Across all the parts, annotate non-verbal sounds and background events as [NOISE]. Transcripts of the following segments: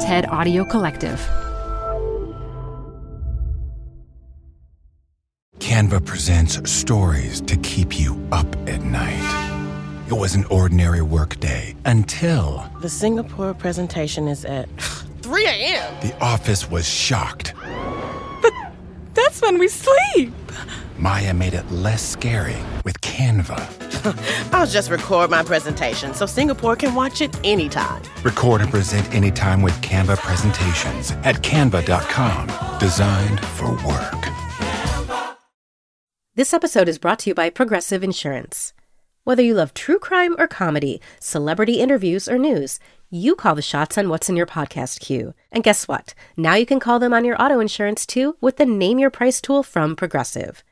TED Audio Collective. Canva presents stories to keep you up at night. It was an ordinary workday until The Singapore presentation is at [SIGHS] 3 a.m. the office was shocked. But That's when we sleep. Maya made it less scary with Canva. [LAUGHS] I'll just record my presentation so Singapore can watch it anytime. Record and present anytime with Canva presentations at canva.com. Designed for work. This episode is brought to you by Progressive Insurance. Whether you love true crime or comedy, celebrity interviews or news, you call the shots on what's in your podcast queue. And guess what? Now you can call them on your auto insurance too with the Name Your Price tool from Progressive.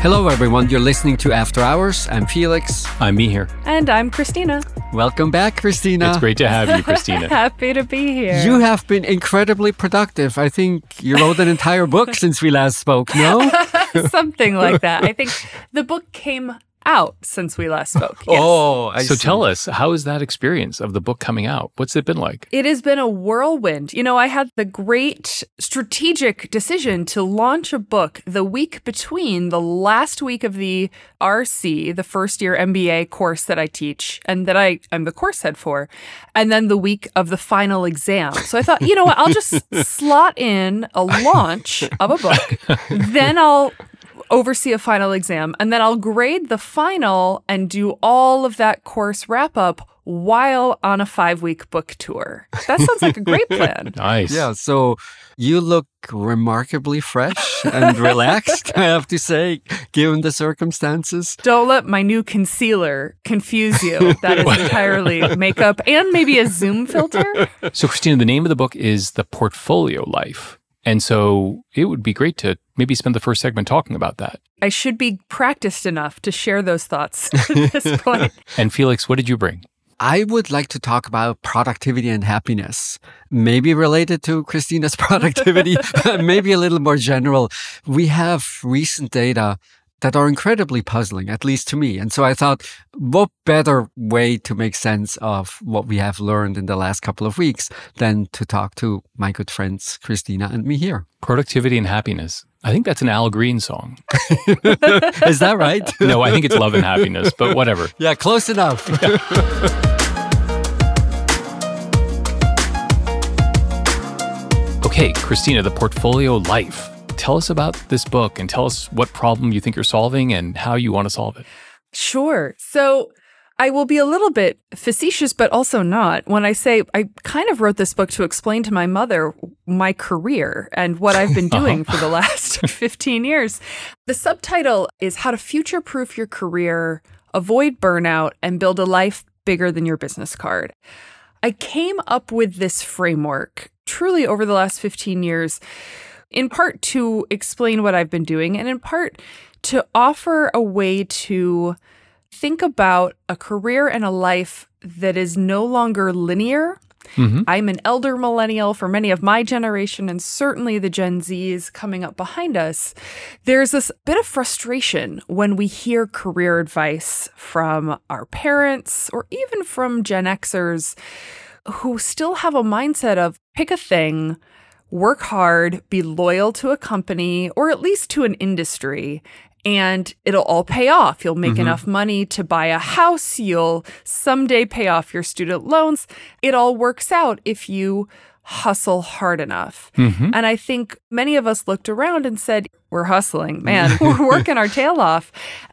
Hello, everyone. You're listening to After Hours. I'm Felix. I'm Mihir. And I'm Christina. Welcome back, Christina. It's great to have you, Christina. [LAUGHS] Happy to be here. You have been incredibly productive. I think you wrote an entire book since we last spoke, no? [LAUGHS] Something like that. I think the book came out since we last [LAUGHS] spoke. Yes. Oh, I so see. tell us, how is that experience of the book coming out? What's it been like? It has been a whirlwind. You know, I had the great strategic decision to launch a book the week between the last week of the RC, the first year MBA course that I teach and that I, I'm the course head for, and then the week of the final exam. So I thought, you know what, I'll just [LAUGHS] slot in a launch of a book, then I'll oversee a final exam, and then I'll grade the final and do all of that course wrap up while on a five week book tour. That sounds like a great [LAUGHS] plan. Nice. Yeah, so you look remarkably fresh and [LAUGHS] relaxed, I have to say, given the circumstances. Don't let my new concealer confuse you. [LAUGHS] That is entirely makeup and maybe a zoom filter. So, Christina, the name of the book is The Portfolio Life. And so it would be great to maybe spend the first segment talking about that. I should be practiced enough to share those thoughts [LAUGHS] at this point. And Felix, what did you bring? I would like to talk about productivity and happiness, maybe related to Christina's [LAUGHS] productivity, maybe a little more general. We have recent data that are incredibly puzzling, at least to me. And so I thought, what better way to make sense of what we have learned in the last couple of weeks than to talk to my good friends, Christina and Mihir. Productivity and happiness. I think that's an Al Green song. [LAUGHS] Is that right? No, I think it's love and happiness, but whatever. [LAUGHS] yeah, close enough. [LAUGHS] Okay, Christina, The Portfolio Life. Tell us about this book and tell us what problem you think you're solving and how you want to solve it. Sure. So I will be a little bit facetious, but also not when I say I kind of wrote this book to explain to my mother my career and what I've been [LAUGHS] uh-huh. doing for the last [LAUGHS] 15 years. The subtitle is How to Future Proof Your Career, Avoid Burnout, and Build a Life Bigger Than Your Business Card. I came up with this framework truly over the last 15 years, in part to explain what I've been doing, and in part to offer a way to think about a career and a life that is no longer linear. Mhm. I'm an elder millennial for many of my generation, and certainly the Gen Zs coming up behind us. There's this bit of frustration when we hear career advice from our parents or even from Gen Xers who still have a mindset of pick a thing, work hard, be loyal to a company or at least to an industry, and it'll all pay off. You'll make mm-hmm. enough money to buy a house. You'll someday pay off your student loans. It all works out if you hustle hard enough. Mm-hmm. And I think many of us looked around and said, We're hustling, man, [LAUGHS] we're working our tail off.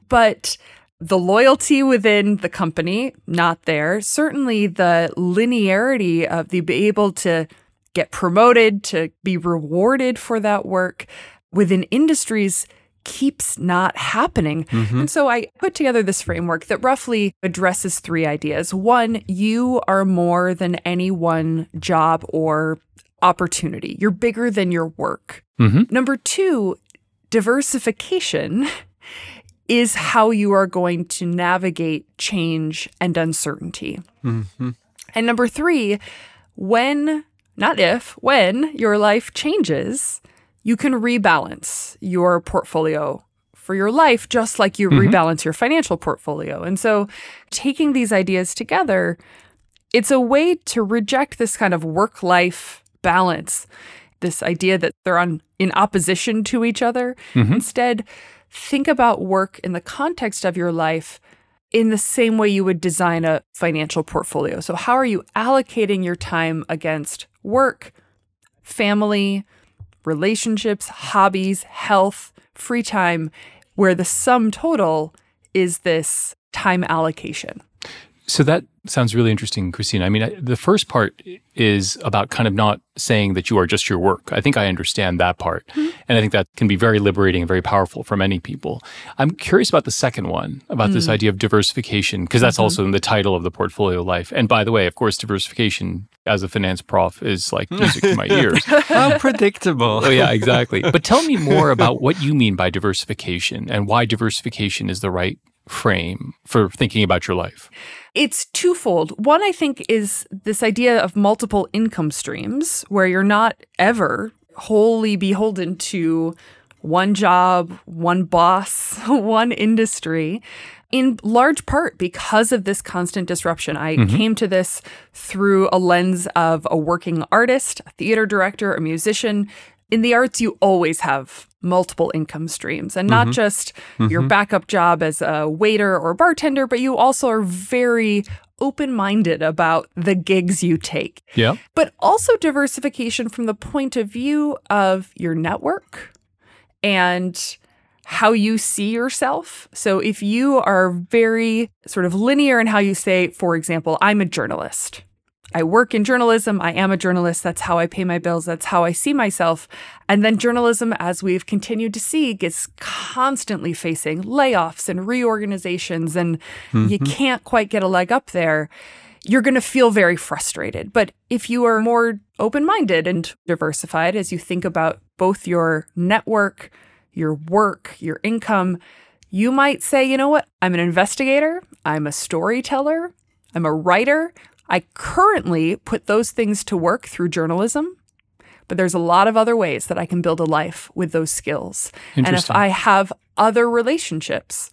But the loyalty within the company, not there. Certainly the linearity of the be able to get promoted, to be rewarded for that work within industries keeps not happening. And so I put together this framework that roughly addresses three ideas. One, you are more than any one job or opportunity. You're bigger than your work. hmm Number two, diversification is how you are going to navigate change and uncertainty. hmm And number three, when, not if, when your life changes, you can rebalance your portfolio for your life just like you mm-hmm. rebalance your financial portfolio. And so taking these ideas together, it's a way to reject this kind of work life balance, this idea that they're on in opposition to each other. Mm-hmm. Instead, think about work in the context of your life in the same way you would design a financial portfolio. So, how are you allocating your time against work, family, relationships, hobbies, health, free time, where the sum total is this time allocation? So that sounds really interesting, Christina. I mean, I- the first part is about kind of not saying that you are just your work. I think I understand that part. Hmm. And I think that can be very liberating and very powerful for many people. I'm curious about the second one, about this hmm. idea of diversification, because that's mm-hmm. also in the title of the portfolio life. And by the way, of course, diversification as a finance prof is like music to my [LAUGHS] ears. How predictable. Oh, yeah, exactly. But tell me more about what you mean by diversification and why diversification is the right frame for thinking about your life. It's twofold. One, I think, is this idea of multiple income streams where you're not ever wholly beholden to one job, one boss, [LAUGHS] one industry. In large part because of this constant disruption. I mm-hmm. came to this through a lens of a working artist, a theater director, a musician. In the arts, you always have multiple income streams and not mm-hmm. just mm-hmm. your backup job as a waiter or bartender, but you also are very open minded about the gigs you take. Yeah. But also diversification from the point of view of your network and how you see yourself. So if you are very sort of linear in how you say, for example, I'm a journalist. I work in journalism. I am a journalist. That's how I pay my bills. That's how I see myself. And then journalism, as we've continued to see, gets constantly facing layoffs and reorganizations, and you mm-hmm. can't quite get a leg up there. You're going to feel very frustrated. But if you are more open minded and diversified as you think about both your network, your work, your income, you might say, you know what? I'm an investigator. I'm a storyteller. I'm a writer. I currently put those things to work through journalism, but there's a lot of other ways that I can build a life with those skills. And if I have other relationships,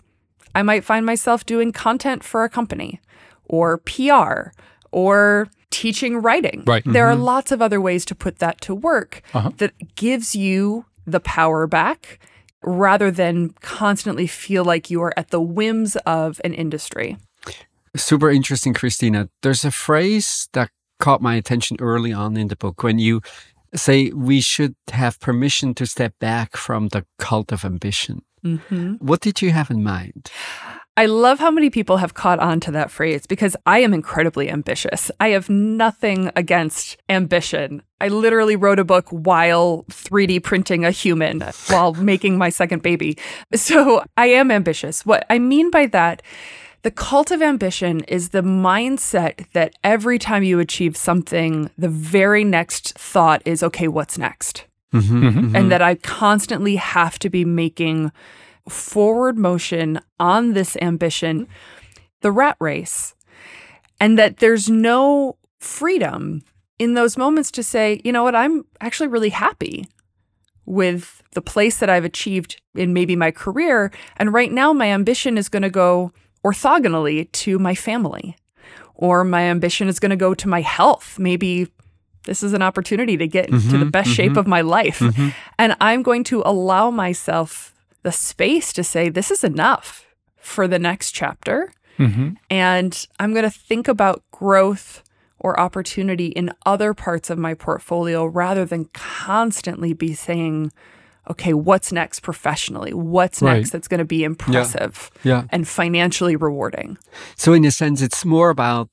I might find myself doing content for a company or PR or teaching writing. Right. There are lots of other ways to put that to work Uh-huh. that gives you the power back rather than constantly feel like you are at the whims of an industry. Super interesting, Christina. There's a phrase that caught my attention early on in the book when you say we should have permission to step back from the cult of ambition. Mm-hmm. What did you have in mind? I love how many people have caught on to that phrase because I am incredibly ambitious. I have nothing against ambition. I literally wrote a book while 3D printing a human while making my second baby. So I am ambitious. What I mean by that, the cult of ambition is the mindset that every time you achieve something, the very next thought is, okay, what's next? Mm-hmm. and that I constantly have to be making forward motion on this ambition, the rat race, and that there's no freedom in those moments to say, you know what, I'm actually really happy with the place that I've achieved in maybe my career. And right now, my ambition is going to go orthogonally to my family, or my ambition is going to go to my health. Maybe this is an opportunity to get into the mm-hmm, best shape mm-hmm. of my life. Mm-hmm. And I'm going to allow myself the space to say, this is enough for the next chapter. Mm-hmm. And I'm going to think about growth or opportunity in other parts of my portfolio rather than constantly be saying, okay, what's next professionally? What's Right. next that's going to be impressive Yeah. and financially rewarding? So, in a sense, it's more about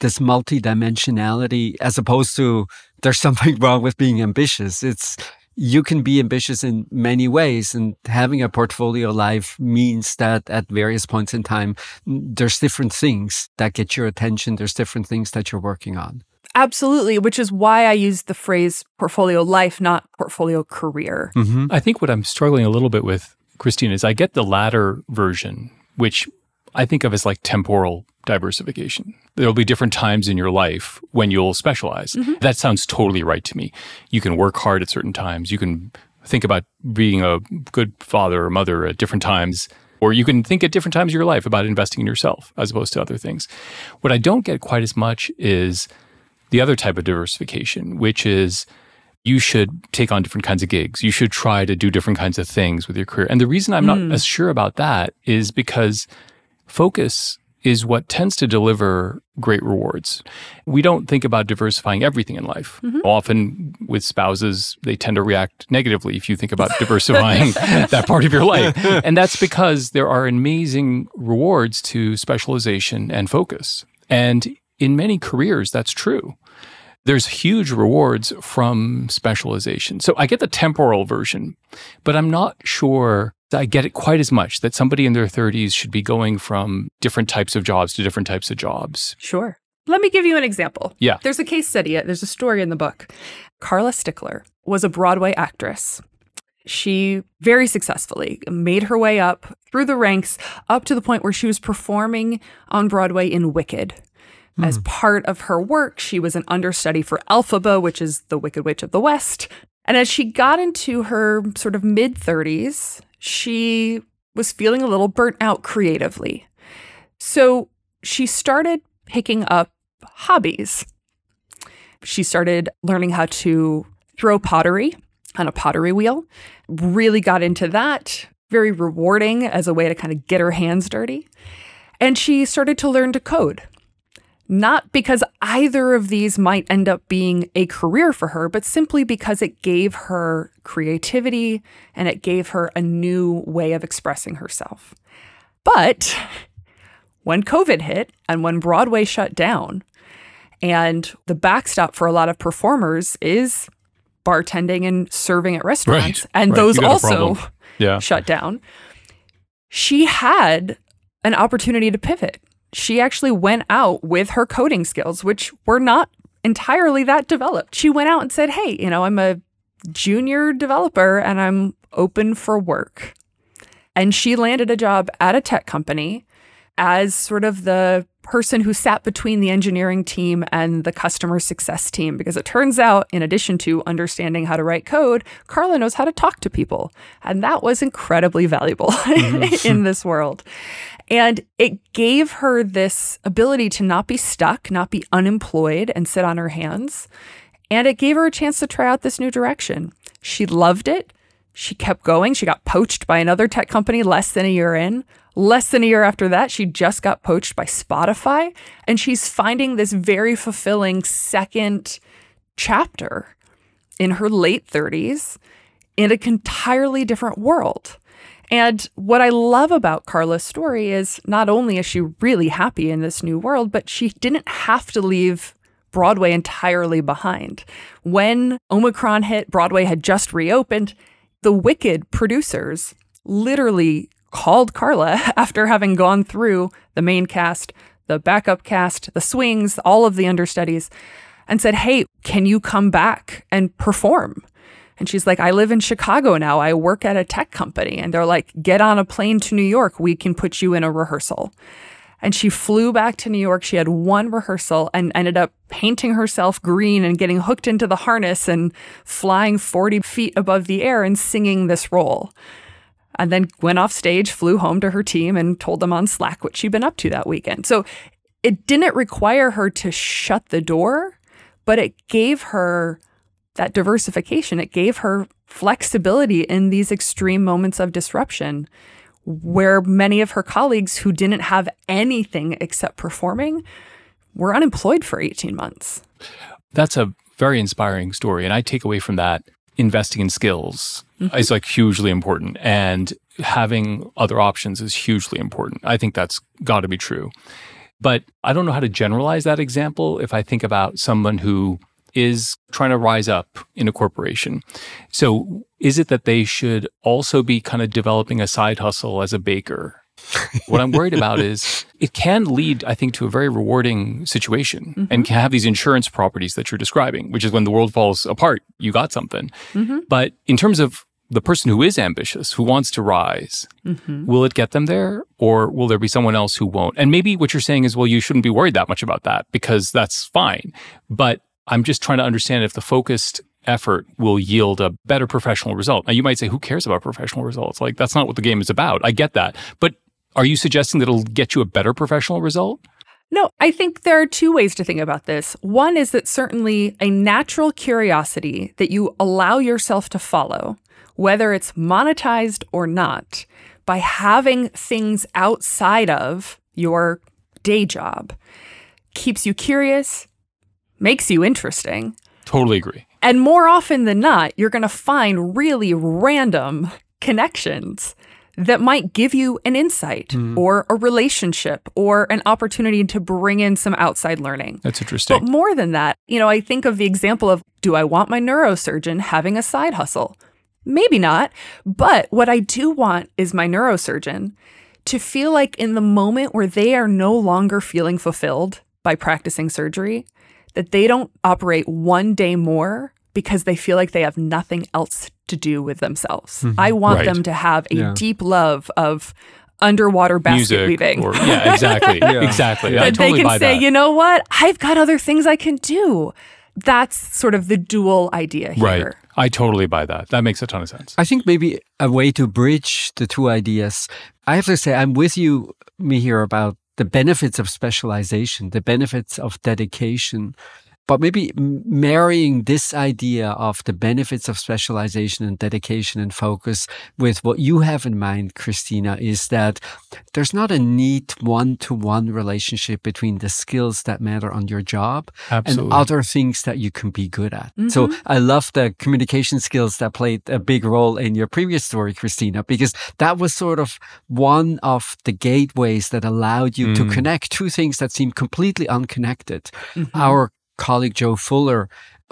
this multidimensionality as opposed to there's [LAUGHS] something wrong with being ambitious. It's you can be ambitious in many ways, and having a portfolio life means that at various points in time, there's different things that get your attention. There's different things that you're working on. Absolutely, which is why I use the phrase portfolio life, not portfolio career. Mm-hmm. I think what I'm struggling a little bit with, Christine, is I get the latter version, which I think of as like temporal diversification. There'll be different times in your life when you'll specialize. That sounds totally right to me. You can work hard at certain times. You can think about being a good father or mother at different times. Or you can think at different times of your life about investing in yourself as opposed to other things. What I don't get quite as much is the other type of diversification, which is you should take on different kinds of gigs. You should try to do different kinds of things with your career. And the reason I'm not mm. as sure about that is because focus is what tends to deliver great rewards. We don't think about diversifying everything in life. Mm-hmm. Often with spouses, they tend to react negatively if you think about diversifying [LAUGHS] that part of your life. And that's because there are amazing rewards to specialization and focus. And in many careers, that's true there's huge rewards from specialization. So I get the temporal version, but I'm not sure I get it quite as much that somebody in their 30s should be going from different types of jobs to different types of jobs. Sure. Let me give you an example. Yeah. There's a case study, uh, there's a story in the book. Carla Stickler was a Broadway actress. She very successfully made her way up through the ranks up to the point where she was performing on Broadway in Wicked. As hmm. part of her work, she was an understudy for Elphaba, which is the Wicked Witch of the West. And as she got into her sort of mid 30s, she was feeling a little burnt out creatively. So she started picking up hobbies. She started learning how to throw pottery on a pottery wheel, really got into that, very rewarding as a way to kind of get her hands dirty. And she started to learn to code. Not because either of these might end up being a career for her, but simply because it gave her creativity and it gave her a new way of expressing herself. But when COVID hit and when Broadway shut down, and the backstop for a lot of performers is bartending and serving at restaurants, Right, and right. those You got a also. Yeah. shut down. She had an opportunity to pivot. She actually went out with her coding skills, which were not entirely that developed. She went out and said, Hey, you know, I'm a junior developer and I'm open for work. And she landed a job at a tech company as sort of the person who sat between the engineering team and the customer success team. Because it turns out, in addition to understanding how to write code, Carla knows how to talk to people. And that was incredibly valuable [LAUGHS] mm-hmm. in this world. And it gave her this ability to not be stuck, not be unemployed, and sit on her hands. And it gave her a chance to try out this new direction. She loved it. She kept going. She got poached by another tech company less than a year in. Less than a year after that, she just got poached by Spotify. And she's finding this very fulfilling second chapter in her late 30s in an entirely different world. And what I love about Carla's story is not only is she really happy in this new world, but she didn't have to leave Broadway entirely behind. When Omicron hit, Broadway had just reopened. The Wicked producers literally called Carla [LAUGHS] after having gone through the main cast, the backup cast, the swings, all of the understudies, and said, Hey, can you come back and perform? And she's like, I live in Chicago now. I work at a tech company. And they're like, get on a plane to New York. We can put you in a rehearsal. And she flew back to New York. She had one rehearsal and ended up painting herself green and getting hooked into the harness and flying 40 feet above the air and singing this role. And then went off stage, flew home to her team, and told them on Slack what she'd been up to that weekend. So it didn't require her to shut the door, but it gave her that diversification. It gave her flexibility in these extreme moments of disruption where many of her colleagues who didn't have anything except performing were unemployed for 18 months. That's a very inspiring story. And I take away from that investing in skills mm-hmm. is like hugely important. And having other options is hugely important. I think that's got to be true. But I don't know how to generalize that example if I think about someone who is trying to rise up in a corporation. So is it that they should also be kind of developing a side hustle as a baker what I'm worried about [LAUGHS] is it can lead, I think, to a very rewarding situation Mm-hmm. and can have these insurance properties that you're describing, which is when the world falls apart, you got something. Mm-hmm. But in terms of the person who is ambitious, who wants to rise, Mm-hmm. will it get them there or will there be someone else who won't? And maybe what you're saying is, well, you shouldn't be worried that much about that because that's fine. But I'm just trying to understand if the focused effort will yield a better professional result. Now, you might say, who cares about professional results? Like, that's not what the game is about. I get that. But are you suggesting that it'll get you a better professional result? No, I think there are two ways to think about this. One is that certainly a natural curiosity that you allow yourself to follow, whether it's monetized or not, by having things outside of your day job, keeps you curious, makes you interesting. Totally agree. And more often than not, you're going to find really random connections that might give you an insight mm. or a relationship or an opportunity to bring in some outside learning. That's interesting. But more than that, you know, I think of the example of do I want my neurosurgeon having a side hustle? Maybe not. But what I do want is my neurosurgeon to feel like in the moment where they are no longer feeling fulfilled by practicing surgery, that they don't operate one day more because they feel like they have nothing else to do with themselves. Mm-hmm. I want Right. them to have a Yeah. deep love of underwater basket Music weaving or yeah, exactly, [LAUGHS] Yeah. exactly. I that totally they can buy say, that. you know what, I've got other things I can do. That's sort of the dual idea here. right. I totally buy that. That makes a ton of sense. I think maybe a way to bridge the two ideas. I have to say, I'm with you, Mihir, about the benefits of specialization, the benefits of dedication. But maybe marrying this idea of the benefits of specialization and dedication and focus with what you have in mind, Christina, is that there's not a neat one to one relationship between the skills that matter on your job Absolutely. and other things that you can be good at. So mm-hmm. I love the communication skills that played a big role in your previous story, Christina, because that was sort of one of the gateways that allowed you to mm. connect two things that seem completely unconnected. Mm-hmm. Our colleague Joe Fuller,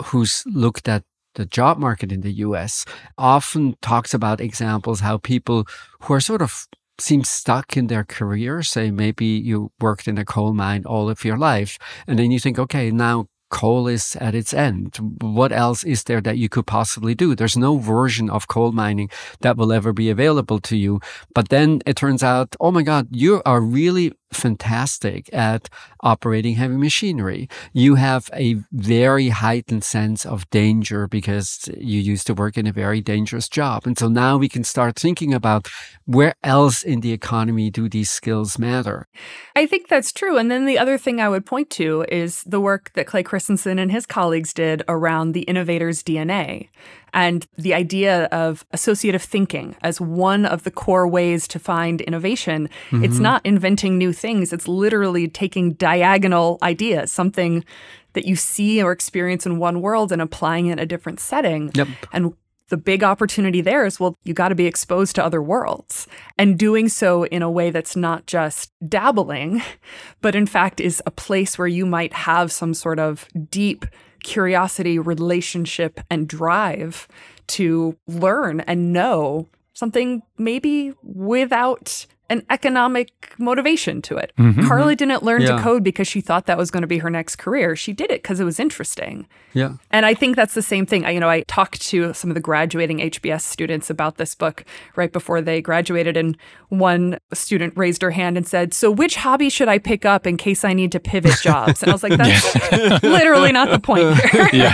who's looked at the job market in the US, often talks about examples how people who are sort of seem stuck in their career, say maybe you worked in a coal mine all of your life, and then you think, okay, now coal is at its end. What else is there that you could possibly do? There's no version of coal mining that will ever be available to you. But then it turns out, oh my God, you are really fantastic at operating heavy machinery. You have a very heightened sense of danger because you used to work in a very dangerous job. And so now we can start thinking about where else in the economy do these skills matter? I think that's true. And then the other thing I would point to is the work that Clay Christensen and his colleagues did around the innovator's DNA and the idea of associative thinking as one of the core ways to find innovation. It's mm-hmm. not inventing new things, it's literally taking diagonal ideas, something that you see or experience in one world and applying it in a different setting. Yep. And the big opportunity there is well, you got to be exposed to other worlds. And doing so in a way that's not just dabbling, [LAUGHS] but in fact is a place where you might have some sort of deep curiosity, relationship, and drive to learn and know something maybe without an economic motivation to it. Mm-hmm, mm-hmm. Carla didn't learn Yeah. to code because she thought that was going to be her next career. She did it because it was interesting. Yeah. And I think that's the same thing. I, you know, I talked to some of the graduating HBS students about this book right before they graduated, and one student raised her hand and said, "So, which hobby should I pick up in case I need to pivot [LAUGHS] jobs?" And I was like, "That's [LAUGHS] literally not the point [LAUGHS] here."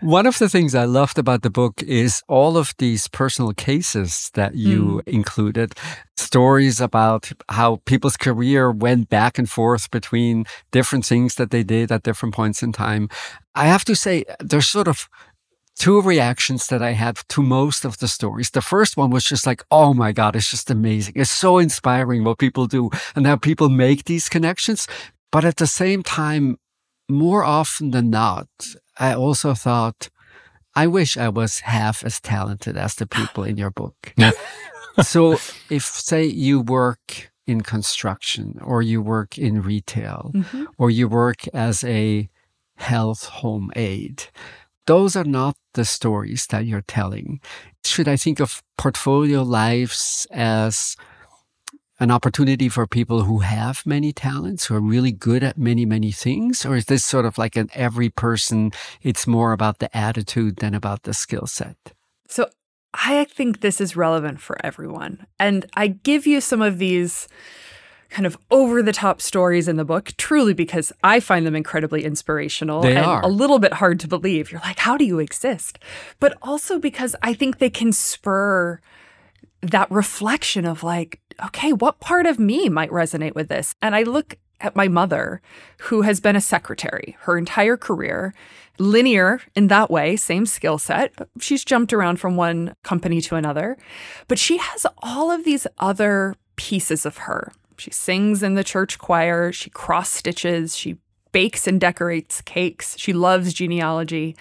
One of the things I loved about the book is all of these personal cases that you mm. included, stories about how people's career went back and forth between different things that they did at different points in time. I have to say, there's sort of two reactions that I had to most of the stories. The first one was just like, oh my God, it's just amazing. It's so inspiring what people do and how people make these connections. But at the same time, more often than not, I also thought, I wish I was half as talented as the [LAUGHS] people in your book. [LAUGHS] so if say you work in construction or you work in retail mm-hmm. or you work as a health home aide, those are not the stories that you're telling. Should I think of portfolio lives as an opportunity for people who have many talents, who are really good at many, many things? Or is this sort of like an every person, it's more about the attitude than about the skill set? So I think this is relevant for everyone. And I give you some of these kind of over the top stories in the book truly because I find them incredibly inspirational They and are. a little bit hard to believe. You're like, how do you exist? But also because I think they can spur that reflection of like, okay, what part of me might resonate with this? And I look at my mother, who has been a secretary her entire career, linear in that way, same skill set. She's jumped around from one company to another, but she has all of these other pieces of her. She sings in the church choir, she cross stitches, she bakes and decorates cakes, she loves genealogy.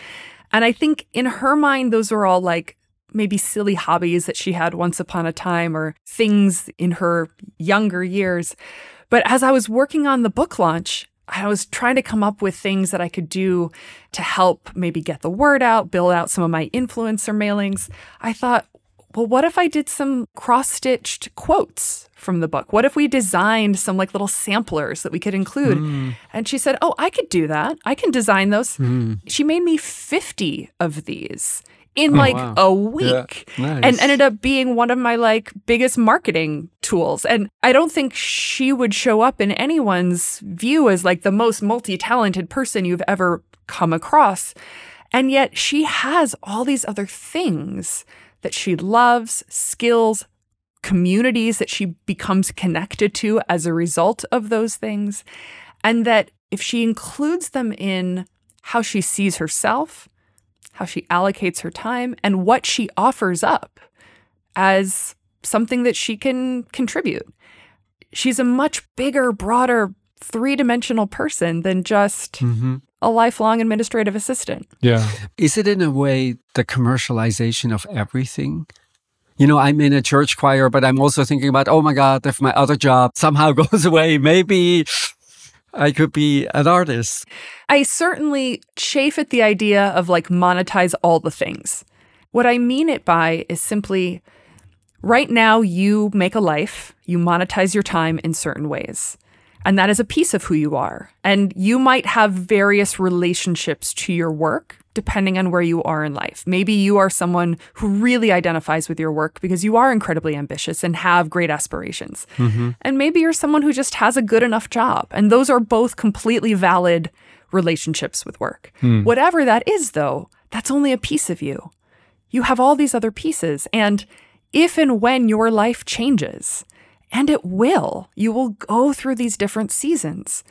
And I think in her mind, those are all like maybe silly hobbies that she had once upon a time or things in her younger years. But as I was working on the book launch, I was trying to come up with things that I could do to help maybe get the word out, build out some of my influencer mailings. I thought, well, what if I did some cross stitched quotes from the book? What if we designed some like little samplers that we could include? Hmm. And she said, Oh, I could do that. I can design those. Hmm. She made me 50 of these in oh, like wow. a week Nice. and ended up being one of my like biggest marketing tools. And I don't think she would show up in anyone's view as like the most multi-talented person you've ever come across. And yet she has all these other things that she loves, skills, communities that she becomes connected to as a result of those things. And that if she includes them in how she sees herself, how she allocates her time, and what she offers up as something that she can contribute. She's a much bigger, broader, three dimensional person than just mm-hmm. a lifelong administrative assistant. Yeah. Is it in a way the commercialization of everything? You know, I'm in a church choir, but I'm also thinking about, oh my God, if my other job somehow [LAUGHS] goes away, maybe I could be an artist. I certainly chafe at the idea of like monetize all the things. What I mean it by is simply right now you make a life, you monetize your time in certain ways. And that is a piece of who you are. And you might have various relationships to your work depending on where you are in life. Maybe you are someone who really identifies with your work because you are incredibly ambitious and have great aspirations. Mm-hmm. And maybe you're someone who just has a good enough job. And those are both completely valid relationships with work. Hmm. Whatever that is, though, that's only a piece of you. You have all these other pieces. And if and when your life changes, and it will, you will go through these different seasons.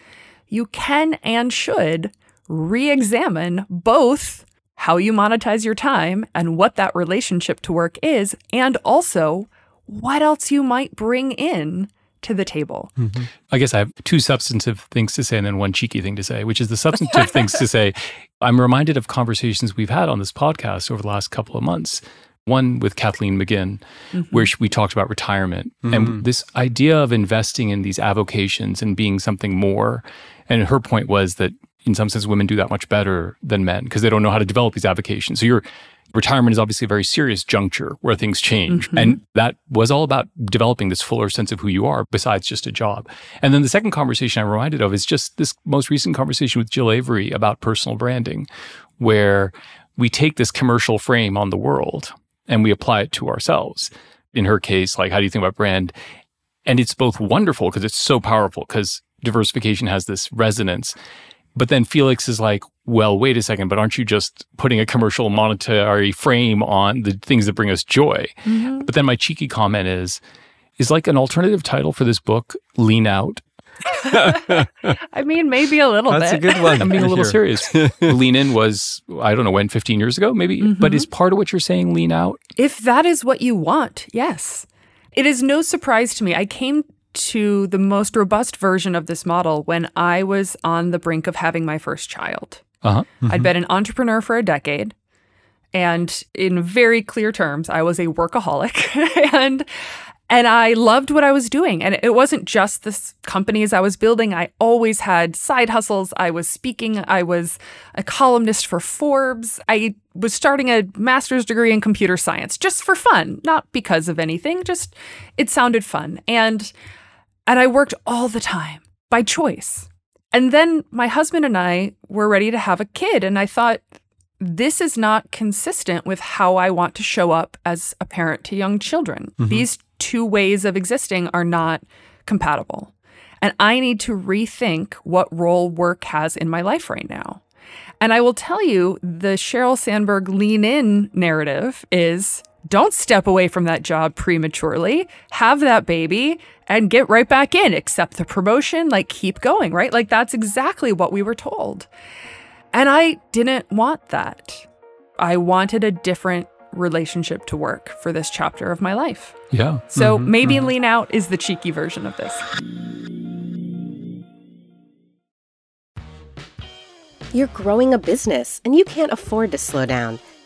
You can and should re examine both how you monetize your time and what that relationship to work is, and also what else you might bring in to the table. Mm-hmm. I guess I have two substantive things to say and then one cheeky thing to say, which is the substantive things to say. [LAUGHS] I'm reminded of conversations we've had on this podcast over the last couple of months. One with Kathleen McGinn, mm-hmm. where she- we talked about retirement and mm. this idea of investing in these avocations and being something more. And her point was that in some sense, women do that much better than men because they don't know how to develop these avocations. So your retirement is obviously a very serious juncture where things change. Mm-hmm. And that was all about developing this fuller sense of who you are besides just a job. And then the second conversation I'm reminded of is just this most recent conversation with Jill Avery about personal branding, where we take this commercial frame on the world and we apply it to ourselves. In her case, like, how do you think about brand? And it's both wonderful because it's so powerful because diversification has this resonance. But then Felix is like, well, wait a second, but aren't you just putting a commercial monetary frame on the things that bring us joy? Mm-hmm. But then my cheeky comment is, is like an alternative title for this book, Lean Out. [LAUGHS] I mean, maybe a little That's a bit. good one. I'm being a little Here. serious. [LAUGHS] lean In was, I don't know when, 15 years ago, maybe? Mm-hmm. But is part of what you're saying lean out? If that is what you want, yes. It is no surprise to me. I came to the most robust version of this model when I was on the brink of having my first child. Uh huh. I'd been an entrepreneur for a decade. And in very clear terms, I was a workaholic. [LAUGHS] and And I loved what I was doing. And it wasn't just the companies I was building. I always had side hustles. I was speaking. I was a columnist for Forbes. I was starting a master's degree in computer science just for fun, not because of anything, just it sounded fun. And and I worked all the time by choice. And then my husband and I were ready to have a kid and I thought this is not consistent with how I want to show up as a parent to young children. Mm-hmm. These two ways of existing are not compatible. And I need to rethink what role work has in my life right now. And I will tell you the Sheryl Sandberg lean in narrative is don't step away from that job prematurely, have that baby and get right back in, accept the promotion, like keep going, right? Like that's exactly what we were told. And I didn't want that. I wanted a different relationship to work for this chapter of my life. Yeah. So mm-hmm, maybe mm-hmm. lean out is the cheeky version of this. You're growing a business and you can't afford to slow down.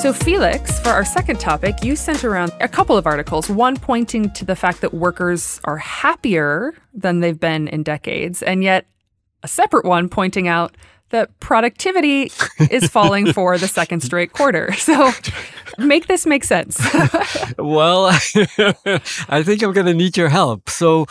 So, Felix, for our second topic, you sent around a couple of articles, one pointing to the fact that workers are happier than they've been in decades, and yet a separate one pointing out that productivity is [LAUGHS] falling for the second straight quarter. [LAUGHS] So, make this make sense. [LAUGHS] well, I think I'm going to need your help. So,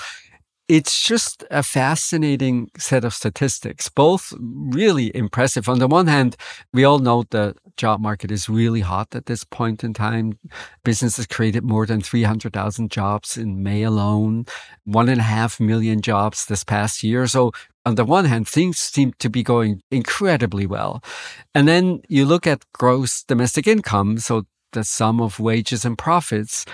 it's just a fascinating set of statistics, both really impressive. On the one hand, we all know the job market is really hot at this point in time. Businesses created more than 300,000 jobs in May alone, one and a half million jobs this past year. So on the one hand, things seem to be going incredibly well. And then you look at gross domestic income. So the sum of wages and profits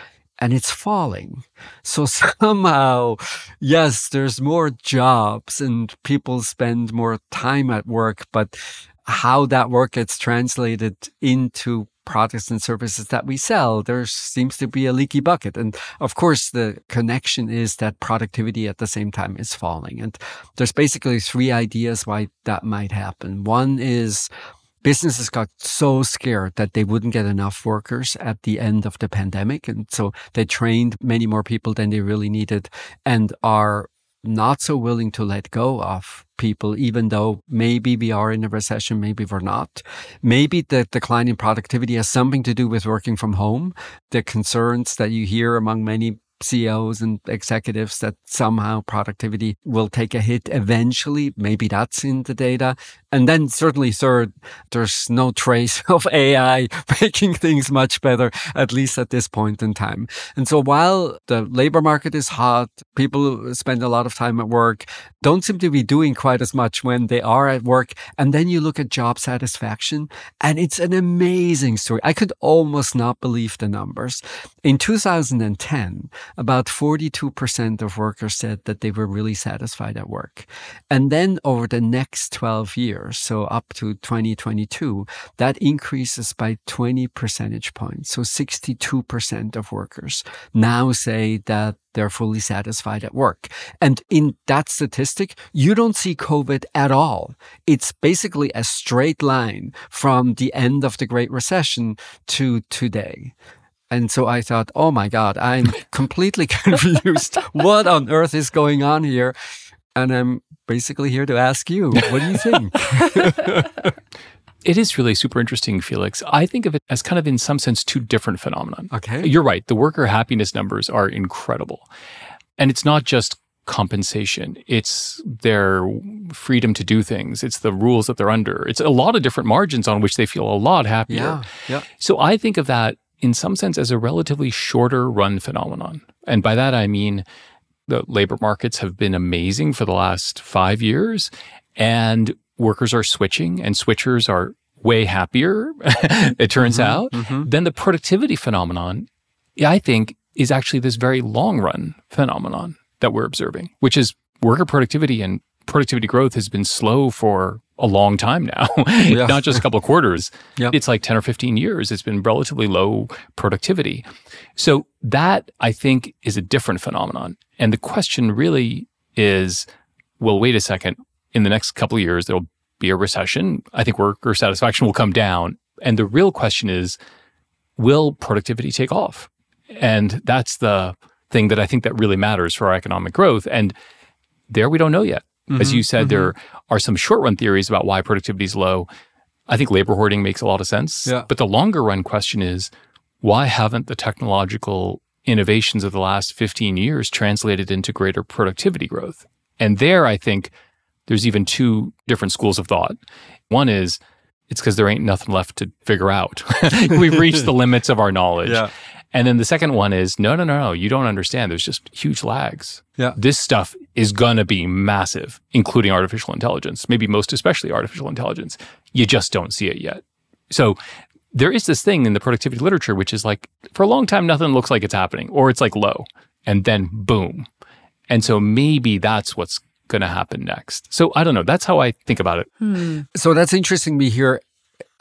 and it's falling. So [LAUGHS] somehow, yes, there's more jobs and people spend more time at work, but how that work gets translated into products and services that we sell, there seems to be a leaky bucket. And of course, the connection is that productivity at the same time is falling. And there's basically three ideas why that might happen. One is businesses got so scared that they wouldn't get enough workers at the end of the pandemic. And so they trained many more people than they really needed and are not so willing to let go of people, even though maybe we are in a recession, maybe we're not. Maybe the decline in productivity has something to do with working from home. The concerns that you hear among many CEOs and executives that somehow productivity will take a hit eventually. Maybe that's in the data. And then certainly third, there's no trace [LAUGHS] of AI making things much better, at least at this point in time. And so while the labor market is hot, people spend a lot of time at work, don't seem to be doing quite as much when they are at work. And then you look at job satisfaction and it's an amazing story. I could almost not believe the numbers. In 2010, about 42% of workers said that they were really satisfied at work. And then over the next 12 years, so up to 2022, that increases by 20 percentage points. So 62% of workers now say that they're fully satisfied at work. And in that statistic, you don't see COVID at all. It's basically a straight line from the end of the Great Recession to today. And so I thought, oh my God, I'm [LAUGHS] completely [LAUGHS] confused. what on earth is going on here? And I'm basically here to ask you, what do you think? [LAUGHS] it is really super interesting, Felix. I think of it as kind of, in some sense, two different phenomena. Okay. You're right. The worker happiness numbers are incredible. And it's not just compensation, it's their freedom to do things, it's the rules that they're under. It's a lot of different margins on which they feel a lot happier. Yeah. yeah. So I think of that in some sense as a relatively shorter run phenomenon. And by that, I mean, the labor markets have been amazing for the last five years, and workers are switching, and switchers are way happier, [LAUGHS] it turns mm-hmm, out, mm-hmm. then the productivity phenomenon, I think, is actually this very long run phenomenon that we're observing, which is worker productivity and productivity growth has been slow for a long time now, [LAUGHS] Yeah. not just a couple of quarters. [LAUGHS] Yep. It's like 10 or 15 years. It's been relatively low productivity. So that I think is a different phenomenon. And the question really is, well, wait a second. In the next couple of years, there'll be a recession. I think worker satisfaction will come down. And the real question is, will productivity take off? And that's the thing that I think that really matters for our economic growth. And there we don't know yet. As mm-hmm. you said, there mm-hmm. are some short run theories about why productivity is low. I think labor hoarding makes a lot of sense. Yeah. But the longer run question is why haven't the technological innovations of the last 15 years translated into greater productivity growth? And there, I think there's even two different schools of thought. One is it's because there ain't nothing left to figure out. [LAUGHS] We've reached the [LAUGHS] limits of our knowledge. Yeah. And then the second one is no, no, no, no. You don't understand. There's just huge lags. Yeah. This stuff is going to be massive, including artificial intelligence, maybe most especially artificial intelligence. You just don't see it yet. So there is this thing in the productivity literature, which is like for a long time, nothing looks like it's happening or it's like low and then boom. And so maybe that's what's going to happen next. So I don't know. That's how I think about it. Hmm. So that's interesting. We hear,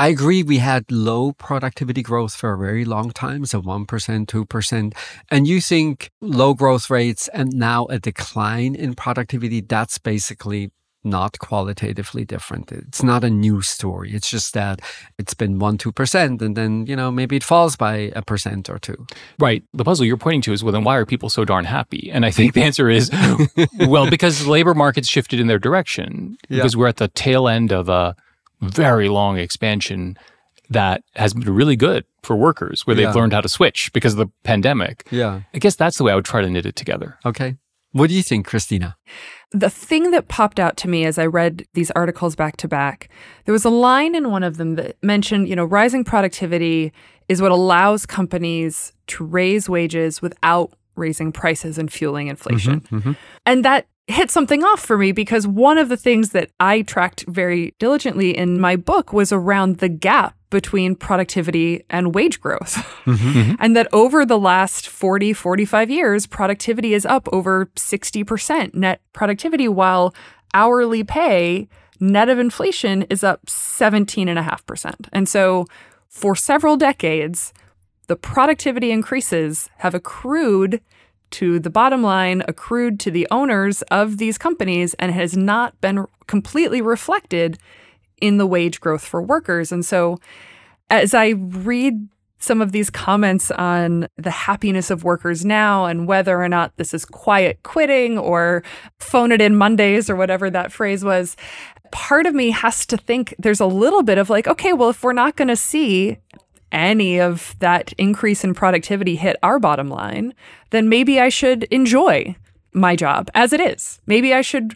I agree, we had low productivity growth for a very long time, so 1%, 2%. And you think low growth rates and now a decline in productivity, that's basically not qualitatively different. It's not a new story. It's just that it's been 1%, 2%, and then, you know, maybe it falls by a percent or two. Right. The puzzle you're pointing to is, well, then why are people so darn happy? And I think the answer is, [LAUGHS] well, because labor markets shifted in their direction. Yeah. Because we're at the tail end of a very long expansion that has been really good for workers, where they've learned how to switch because of the pandemic. Yeah. I guess that's the way I would try to knit it together. Okay. What do you think, Christina? The thing that popped out to me as I read these articles back to back, there was a line in one of them that mentioned, you know, rising productivity is what allows companies to raise wages without raising prices and fueling inflation. Mm-hmm, mm-hmm. And that hit something off for me because one of the things that I tracked very diligently in my book was around the gap between productivity and wage growth. [LAUGHS] Mm-hmm. Mm-hmm. and that over the last 40, 45 years, productivity is up over 60% net productivity, while hourly pay net of inflation is up 17.5%. And so for several decades, the productivity increases have accrued to the bottom line, accrued to the owners of these companies, and has not been completely reflected in the wage growth for workers. And so as I read some of these comments on the happiness of workers now and whether or not this is quiet quitting or phone it in Mondays or whatever that phrase was, part of me has to think there's a little bit of like, okay, well, if we're not going to see any of that increase in productivity hit our bottom line, then maybe I should enjoy my job as it is. Maybe I should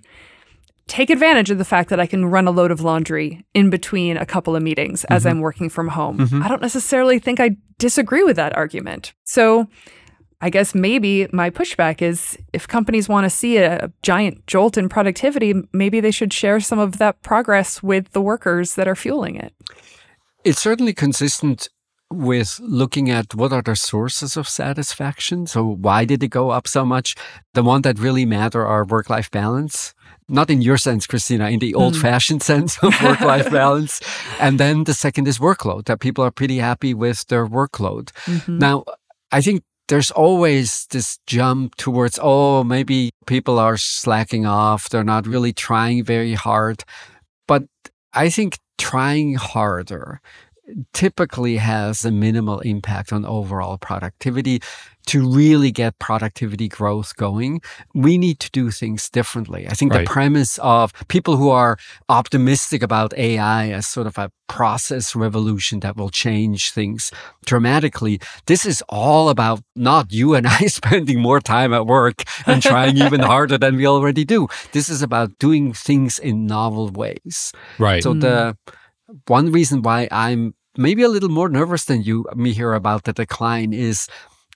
take advantage of the fact that I can run a load of laundry in between a couple of meetings as mm-hmm. I'm working from home. Mm-hmm. I don't necessarily think I disagree with that argument. So I guess maybe my pushback is if companies want to see a giant jolt in productivity, maybe they should share some of that progress with the workers that are fueling it. It's certainly consistent with looking at what are the sources of satisfaction. So why did it go up so much? The one that really matter are work-life balance. Not in your sense, Christina, in the hmm. old-fashioned [LAUGHS] sense of work-life balance. And then the second is workload, that people are pretty happy with their workload. Mm-hmm. Now, I think there's always this jump towards, oh, maybe people are slacking off. They're not really trying very hard. But I think trying harder typically has a minimal impact on overall productivity. To really get productivity growth going, we need to do things differently. I think Right. the premise of people who are optimistic about AI as sort of a process revolution that will change things dramatically, this is all about not you and [LAUGHS] I spending more time at work and trying even [LAUGHS] harder than we already do. This is about doing things in novel ways. Right. So the mm. one reason why I'm maybe a little more nervous than you, uh, Mihir about the decline is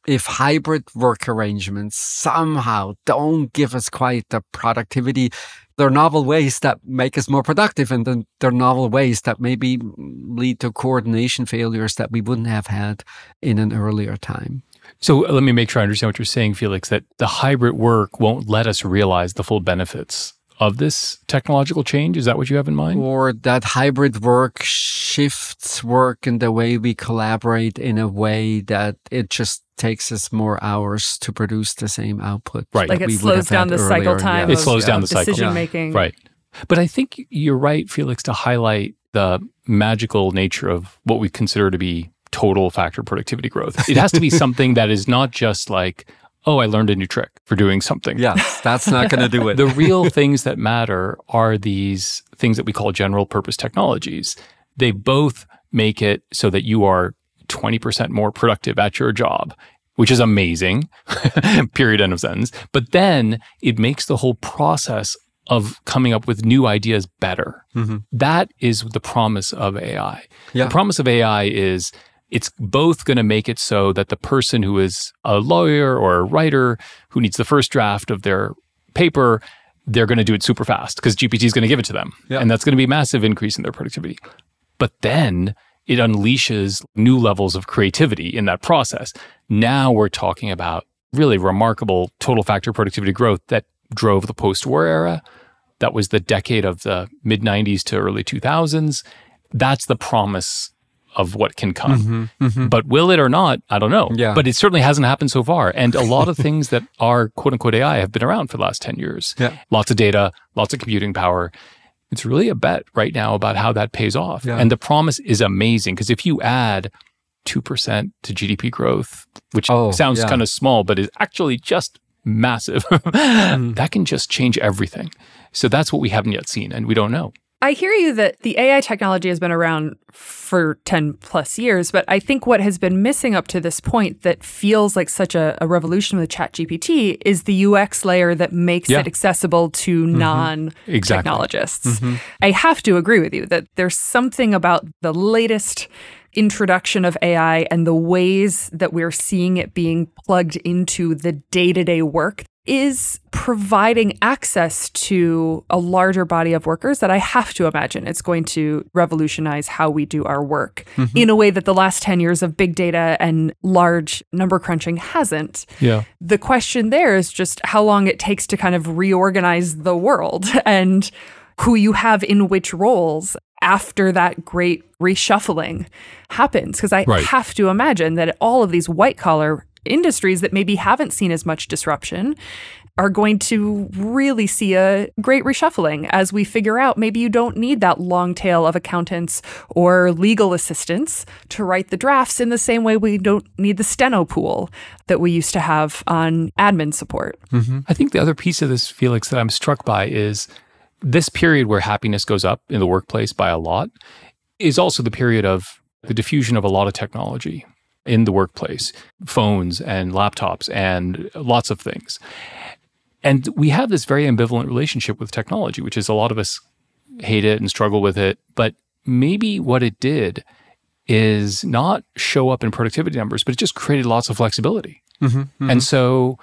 if hybrid work arrangements somehow don't give us quite the productivity, there are novel ways that make us more productive, and then there are novel ways that maybe lead to coordination failures that we wouldn't have had in an earlier time. So uh, let me make sure I understand what you're saying, Felix, that the hybrid work won't let us realize the full benefits of this technological change? Is that what you have in mind? Or that hybrid work shifts work in the way we collaborate in a way that it just takes us more hours to produce the same output. Right. Like it slows down the cycle time. It slows down the cycle. Decision making. Right. But I think you're right, Felix, to highlight the magical nature of what we consider to be total factor productivity growth. It has to be [LAUGHS] something that is not just like, oh, I learned a new trick for doing something. Yeah, that's not going to do it. [LAUGHS] the real things that matter are these things that we call general purpose technologies. They both make it so that you are 20% more productive at your job, which is amazing, [LAUGHS] period, end of sentence. But then it makes the whole process of coming up with new ideas better. Mm-hmm. That is the promise of AI. Yeah. The promise of AI is it's both going to make it so that the person who is a lawyer or a writer who needs the first draft of their paper, they're going to do it super fast because GPT is going to give it to them. Yeah. And that's going to be a massive increase in their productivity. But then it unleashes new levels of creativity in that process. Now we're talking about really remarkable total factor productivity growth that drove the post war era. That was the decade of the mid 90s to early 2000s. That's the promise of what can come. Mm-hmm, mm-hmm. But will it or not? I don't know. Yeah. But it certainly hasn't happened so far. And a lot of [LAUGHS] things that are quote unquote AI have been around for the last 10 years. Yeah. Lots of data, lots of computing power. It's really a bet right now about how that pays off. Yeah. And the promise is amazing because if you add 2% to GDP growth, which oh, sounds yeah. kind of small, but is actually just massive, [LAUGHS] mm. that can just change everything. So that's what we haven't yet seen and we don't know. I hear you that the AI technology has been around for 10 plus years, but I think what has been missing up to this point that feels like such a, a revolution with ChatGPT is the UX layer that makes yeah. it accessible to mm-hmm. non technologists. Exactly. Mm-hmm. I have to agree with you that there's something about the latest introduction of AI and the ways that we're seeing it being plugged into the day to day work is providing access to a larger body of workers that I have to imagine it's going to revolutionize how we do our work mm-hmm. in a way that the last 10 years of big data and large number crunching hasn't. Yeah. The question there is just how long it takes to kind of reorganize the world [LAUGHS] and who you have in which roles after that great reshuffling happens because I right. have to imagine that all of these white collar industries that maybe haven't seen as much disruption are going to really see a great reshuffling as we figure out maybe you don't need that long tail of accountants or legal assistants to write the drafts in the same way we don't need the steno pool that we used to have on admin support. Mm-hmm. I think the other piece of this, Felix, that I'm struck by is this period where happiness goes up in the workplace by a lot is also the period of the diffusion of a lot of technology in the workplace phones and laptops and lots of things. And we have this very ambivalent relationship with technology, which is a lot of us hate it and struggle with it. But maybe what it did is not show up in productivity numbers, but it just created lots of flexibility. Mm-hmm, mm-hmm. And so,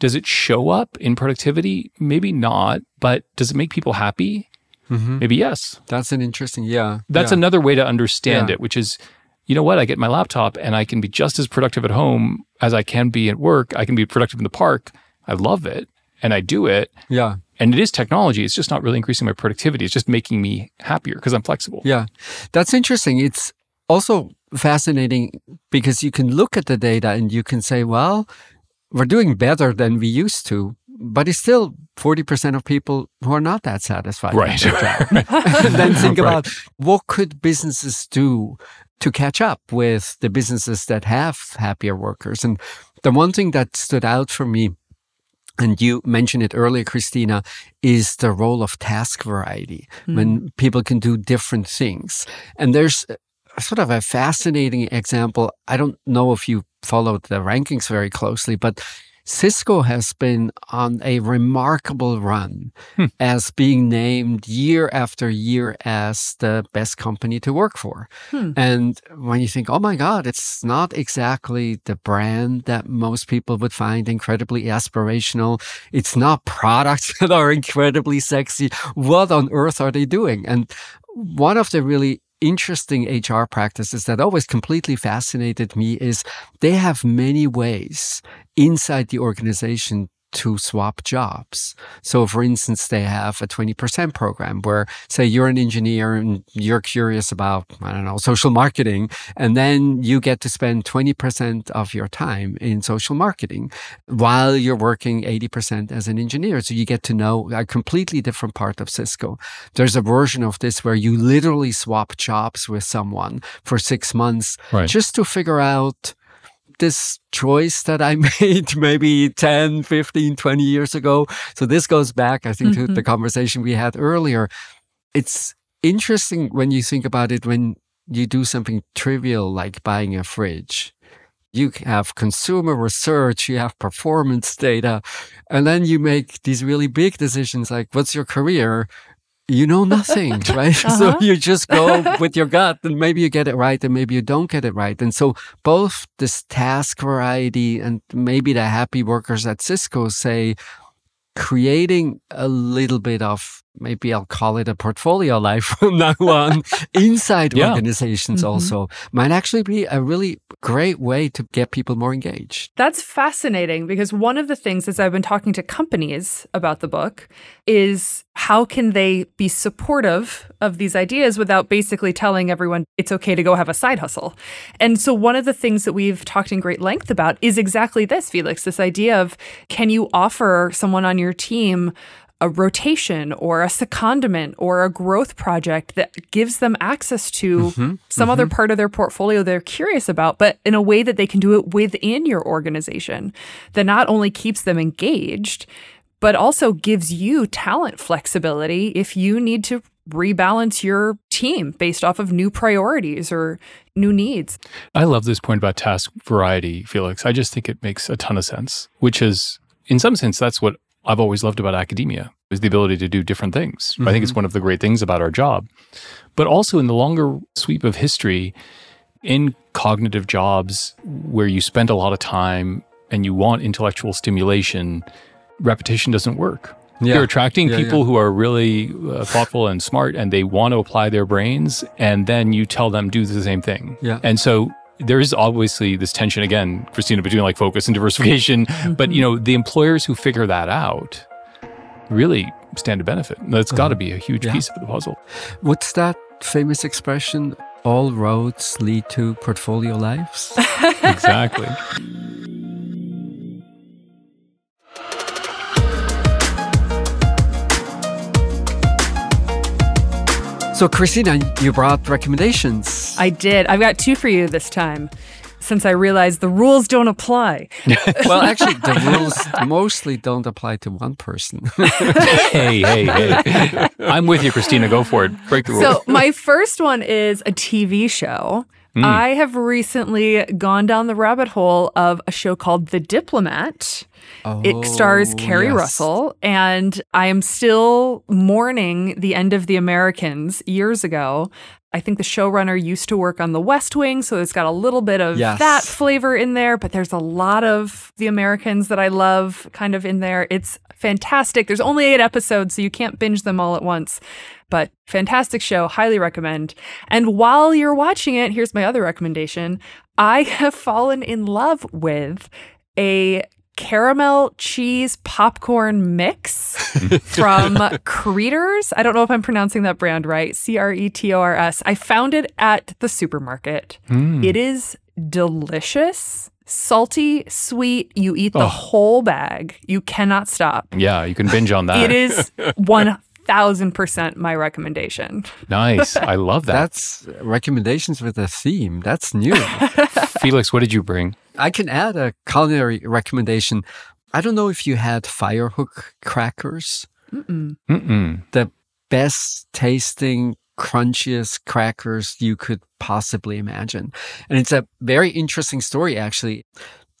does it show up in productivity? Maybe not, but does it make people happy? Mm-hmm. Maybe yes. That's an interesting, yeah. That's yeah. another way to understand yeah. it, which is you know what? I get my laptop and I can be just as productive at home as I can be at work. I can be productive in the park. I love it and I do it. Yeah. And it is technology. It's just not really increasing my productivity. It's just making me happier because I'm flexible. Yeah. That's interesting. It's also fascinating because you can look at the data and you can say, well, we're doing better than we used to, but it's still 40% of people who are not that satisfied. Right. and [LAUGHS] [LAUGHS] then think right. about what could businesses do to catch up with the businesses that have happier workers. And the one thing that stood out for me, and you mentioned it earlier, Christina, is the role of task variety mm. when people can do different things. And there's sort of a fascinating example. I don't know if you followed the rankings very closely, but Cisco has been on a remarkable run Hmm. as being named year after year as the best company to work for. Hmm. And when you think, oh my God, it's not exactly the brand that most people would find incredibly aspirational. It's not products [LAUGHS] that are incredibly sexy. What on earth are they doing? And one of the really interesting HR practices that always completely fascinated me is they have many ways inside the organization to swap jobs. So, for instance, they have a 20% program where, say, you're an engineer and you're curious about, I don't know, social marketing, and then you get to spend 20% of your time in social marketing while you're working 80% as an engineer. So you get to know a completely different part of Cisco. There's a version of this where you literally swap jobs with someone for six months Right. just to figure out this choice that I [LAUGHS] made maybe 10, 15, 20 years ago. So this goes back, I think, to the mm-hmm. conversation we had earlier. It's interesting when you think about it when you do something trivial like buying a fridge. You have consumer research, you have performance data, and then you make these really big decisions like what's your career? You know nothing, [LAUGHS] right? [LAUGHS] So uh-huh. you just go [LAUGHS] with your gut and maybe you get it right and maybe you don't get it right. And so both this task variety and maybe the happy workers at Cisco say creating a little bit of maybe I'll call it a portfolio life [LAUGHS] from now on inside Yeah. organizations mm-hmm. also might actually be a really great way to get people more engaged. That's fascinating because one of the things as I've been talking to companies about the book is how can they be supportive of these ideas without basically telling everyone it's okay to go have a side hustle. And so one of the things that we've talked in great length about is exactly this, Felix, this idea of can you offer someone on your team a rotation or a secondment or a growth project that gives them access to mm-hmm. some other mm-hmm. part of their portfolio they're curious about, but in a way that they can do it within your organization that not only keeps them engaged, but also gives you talent flexibility if you need to rebalance your team based off of new priorities or new needs. I love this point about task variety, Felix. I just think it makes a ton of sense, which is, in some sense, that's what I've always loved about academia is the ability to do different things. I think it's one of the great things about our job. But also in the longer sweep of history, in cognitive jobs where you spend a lot of time and you want intellectual stimulation, repetition doesn't work. Yeah. You're attracting Yeah, people yeah. who are really uh, thoughtful and smart and they want to apply their brains and then you tell them do the same thing. Yeah. And so there is obviously this tension again, Christina, between like focus and diversification. Mm-hmm. But you know, the employers who figure that out really stand to benefit. That's mm-hmm. got to be a huge Yeah. piece of the puzzle. What's that famous expression? All roads lead to portfolio lives. [LAUGHS] Exactly. [LAUGHS] so, Christina, you brought recommendations. I did. I've got two for you this time since I realized the rules don't apply. [LAUGHS] well, actually, the [LAUGHS] rules mostly don't apply to one person. [LAUGHS] hey, hey, hey. I'm with you, Christina. Go for it. Break the rules. So, my first one is a TV show. Hmm. I have recently gone down the rabbit hole of a show called The Diplomat. it stars Oh, Keri yes. Russell, and I am still mourning the end of The Americans years ago. I think the showrunner used to work on The West Wing, so it's got a little bit of Yes. that flavor in there, but there's a lot of The Americans that I love kind of in there. It's fantastic. There's only eight episodes, so you can't binge them all at once. But fantastic show, highly recommend. And while you're watching it, here's my other recommendation. I [LAUGHS] have fallen in love with a caramel cheese popcorn mix from [LAUGHS] Cretors. I don't know if I'm pronouncing that brand right. C R E T O R S. I found it at the supermarket. Hmm. It is delicious, salty, sweet. You eat the Oh. whole bag. You cannot stop. yeah, you can binge on that. It is [LAUGHS] 1000% my recommendation. nice. I love that. That's recommendations with a theme. That's new. [LAUGHS] Felix, what did you bring? I can add a culinary recommendation. I don't know if you had Firehook crackers, Mm-mm. the best tasting, crunchiest crackers you could possibly imagine. And it's a very interesting story, actually.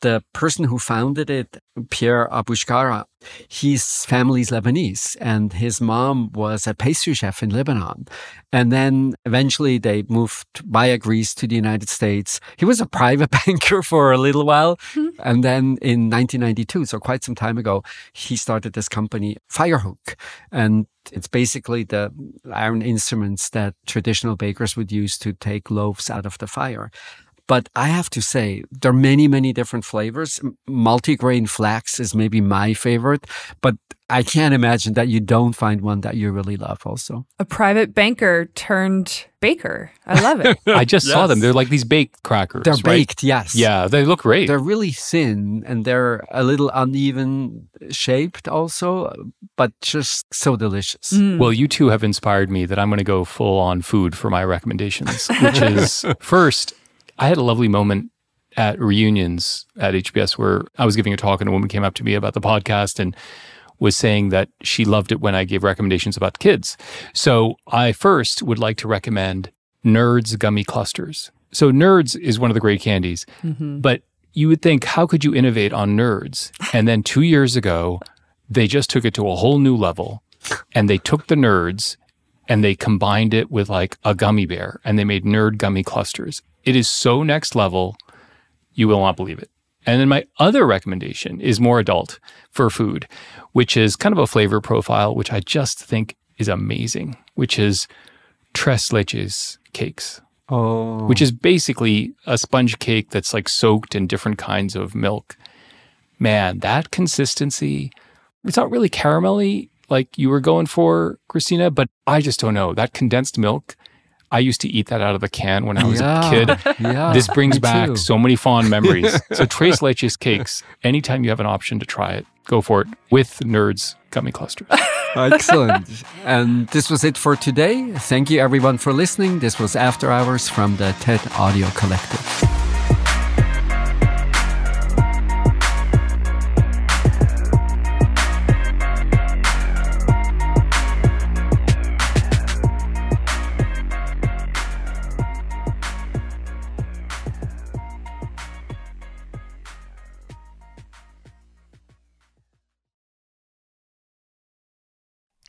The person who founded it, Pierre Aboushkara, his family's Lebanese and his mom was a pastry chef in Lebanon. And then eventually they moved via Greece to the United States. He was a private [LAUGHS] banker for a little while. Mm-hmm. And then in 1992, so quite some time ago, he started this company, Firehook. And it's basically the iron instruments that traditional bakers would use to take loaves out of the fire. But I have to say, there are many, many different flavors. Multigrain flax is maybe my favorite, but I can't imagine that you don't find one that you really love also. A private banker turned baker. I love it. [LAUGHS] I just yes. saw them. They're like these baked crackers. They're right? baked, yes. Yeah, they look great. They're really thin and they're a little uneven shaped also, but just so delicious. Mm. Well, you two have inspired me that I'm going to go full on food for my recommendations, which [LAUGHS] is first, I had a lovely moment at reunions at HBS where I was giving a talk and a woman came up to me about the podcast and was saying that she loved it when I gave recommendations about kids. So I first would like to recommend Nerds Gummy Clusters. So Nerds is one of the great candies, mm-hmm. but you would think, how could you innovate on Nerds? And then two years ago, they just took it to a whole new level and they took the Nerds and they combined it with like a gummy bear and they made Nerd Gummy Clusters. It is so next level, you will not believe it. And then my other recommendation is more adult for food, which is kind of a flavor profile, which I just think is amazing, which is tres leches cakes. Oh. Which is basically a sponge cake that's like soaked in different kinds of milk. Man, that consistency, it's not really caramelly like you were going for, Christina, but I just don't know. That condensed milk I used to eat that out of the can when I was yeah, a kid. Yeah, this brings back too. so many fond memories. [LAUGHS] so Tres Leches cakes, anytime you have an option to try it, go for it with Nerds gummy clusters. [LAUGHS] Excellent. And this was it for today. Thank you everyone for listening. This was After Hours from the TED Audio Collective.